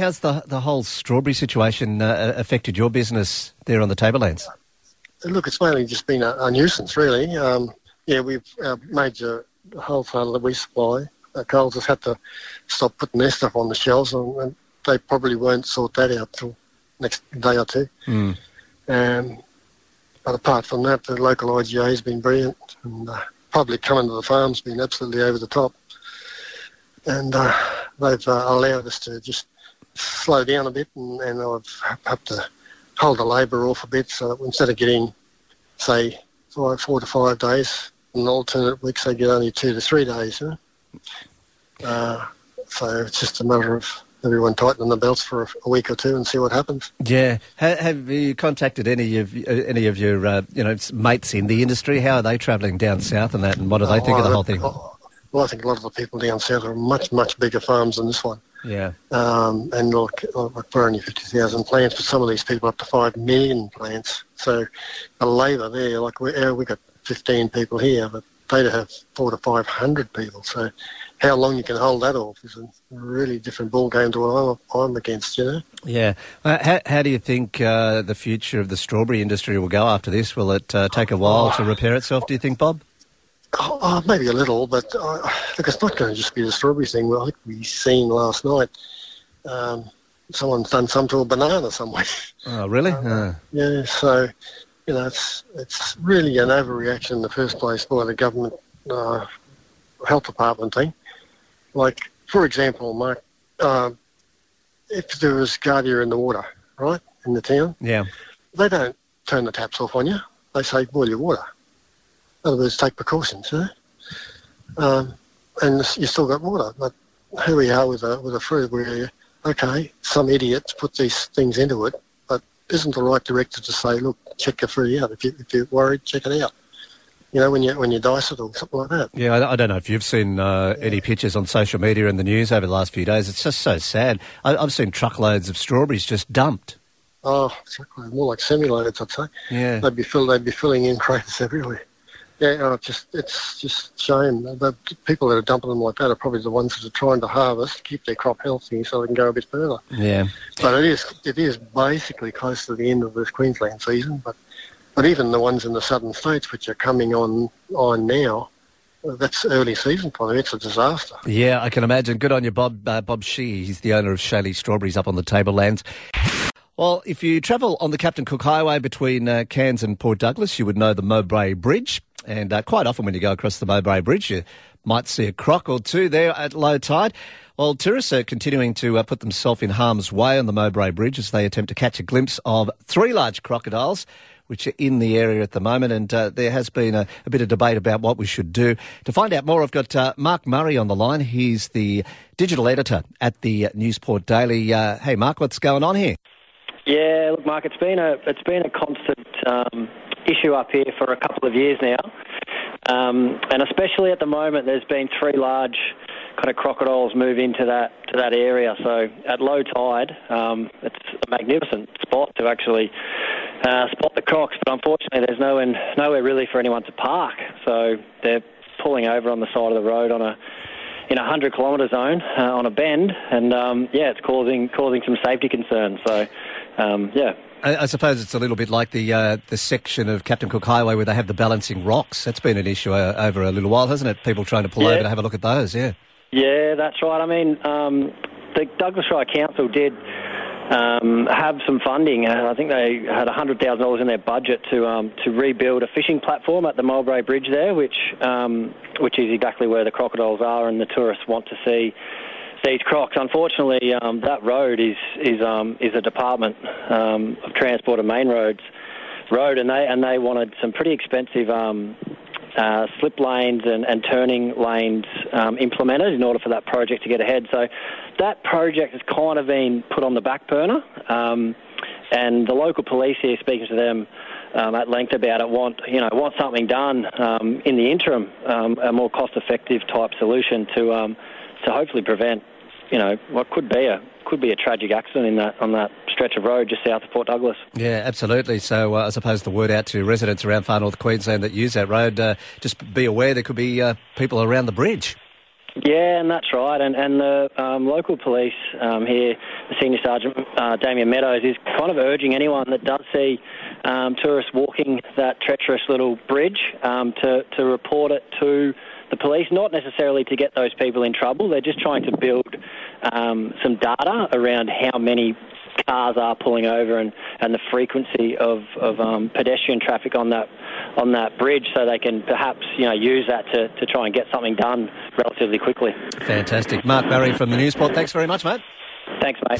how's the the whole strawberry situation uh, affected your business there on the Tablelands? Look, it's mainly just been a, a nuisance, really. Um, yeah, we've our major wholesaler that we supply, uh, Coles, has had to stop putting their stuff on the shelves, and, and they probably won't sort that out till next day or two. Mm. Um, but apart from that, the local IGA has been brilliant, and uh, public coming to the farm's been absolutely over the top. And uh, they've uh, allowed us to just slow down a bit, and, and I've had to hold the labour off a bit, so that instead of getting, say, five, four to five days, in alternate weeks they get only two to three days. You know? uh, so it's just a matter of everyone tightening the belts for a, a, week or two and see what happens. Yeah, have, have you contacted any of uh, any of your uh, you know mates in the industry? How are they travelling down south and that, and what do they oh, think of the whole thing? well, I think a lot of the people down south are much much bigger farms than this one. Yeah. Um, and look, look, we're only fifty thousand plants, but some of these people up to five million plants. So the labour there, like we we got fifteen people here, but they have four to five hundred people. So how long you can hold that off is a really different ball game to what I'm, I'm against, you know. Yeah. Uh, how, how, do you think uh, the future of the strawberry industry will go after this? Will it uh, take a while to repair itself? Do you think, Bob? Oh, oh maybe a little, but uh, look, it's not going to just be the strawberry thing. Well, I think we seen last night. Um, someone's done some to a banana somewhere. Oh, really? Uh, yeah. So, you know, it's it's really an overreaction in the first place by the government uh, health department thing. Like, for example, Mark, uh, if there was Giardia in the water, right, in the town, yeah, they don't turn the taps off on you. They say boil your water. In other words, take precautions, you know? um, and you still got water. But here we are with a with a fruit where, okay, some idiots put these things into it, but isn't the right director to say, look, check your fruit out. If, you, if you're worried, check it out you know, when you when you dice it or something like that. Yeah, I, I don't know if you've seen uh, yeah. any pictures on social media and the news over the last few days. It's just so sad. I, have seen truckloads of strawberries just dumped. Oh, more like semi-loads, I'd say. Yeah, they'd be fill, they'd be filling in crates everywhere. Yeah, oh, just it's just shame. The people that are dumping them like that are probably the ones that are trying to harvest, keep their crop healthy, so they can go a bit further. Yeah, but it is it is basically close to the end of this Queensland season, but but even the ones in the southern states, which are coming on on now, that's early season for them. It's a disaster. Yeah, I can imagine. Good on you, Bob. Uh, Bob Shee. He's the owner of Shaley Strawberries up on the Tablelands. Well, if you travel on the Captain Cook Highway between uh, Cairns and Port Douglas, you would know the Mowbray Bridge. And uh, quite often when you go across the Mowbray Bridge, you might see a croc or two there at low tide. Well, tourists are continuing to uh, put themselves in harm's way on the Mowbray Bridge as they attempt to catch a glimpse of three large crocodiles which are in the area at the moment. And uh, there has been a, a, bit of debate about what we should do. To find out more, I've got uh, Mark Murray on the line. He's the digital editor at the Newsport Daily. Uh, hey, Mark, what's going on here? Yeah, look, Mark, it's been a it's been a constant um, issue up here for a couple of years now, um, and especially at the moment, there's been three large kind of crocodiles move into that to that area. So at low tide, um, it's a magnificent spot to actually uh, spot the crocs, but unfortunately, there's nowhere, nowhere really for anyone to park. So they're pulling over on the side of the road on a in a hundred kilometre zone uh, on a bend, and um, yeah, it's causing causing some safety concerns. So um, yeah. I, I, suppose it's a little bit like the uh, the section of Captain Cook Highway where they have the balancing rocks. That's been an issue uh, over a little while, hasn't it? People trying to pull yeah. over to have a look at those. Yeah. Yeah, that's right. I mean, um, the Douglas Shire Council did um, have some funding. I think they had $100,000 in their budget to um, to rebuild a fishing platform at the Mowbray Bridge there, which um, which is exactly where the crocodiles are, and the tourists want to see these crocs. Unfortunately, um, that road is is um, is a Department um, of Transport and Main Roads road, and they and they wanted some pretty expensive uh, slip lanes and, and turning lanes um, implemented in order for that project to get ahead. So that project has kind of been put on the back burner, um, and the local police here, speaking to them um, at length about it, want you know want something done um, in the interim, um, a more cost-effective type solution to um, to hopefully prevent you know what could be a could be a tragic accident in that on that stretch of road just south of Port Douglas. Yeah, absolutely. So uh, I suppose the word out to residents around far north Queensland that use that road, uh, just be aware there could be uh, people around the bridge. Yeah, and that's right. And and the um, local police um, here, the senior sergeant uh, Damien Meadows, is kind of urging anyone that does see um, tourists walking that treacherous little bridge um, to to report it to the police. Not necessarily to get those people in trouble. They're just trying to build um, some data around how many cars are pulling over and, and the frequency of, of um, pedestrian traffic on that on that bridge so they can perhaps you know use that to, to try and get something done relatively quickly. Fantastic. Mark Barry from the Newsport. Thanks very much, mate. Thanks, mate.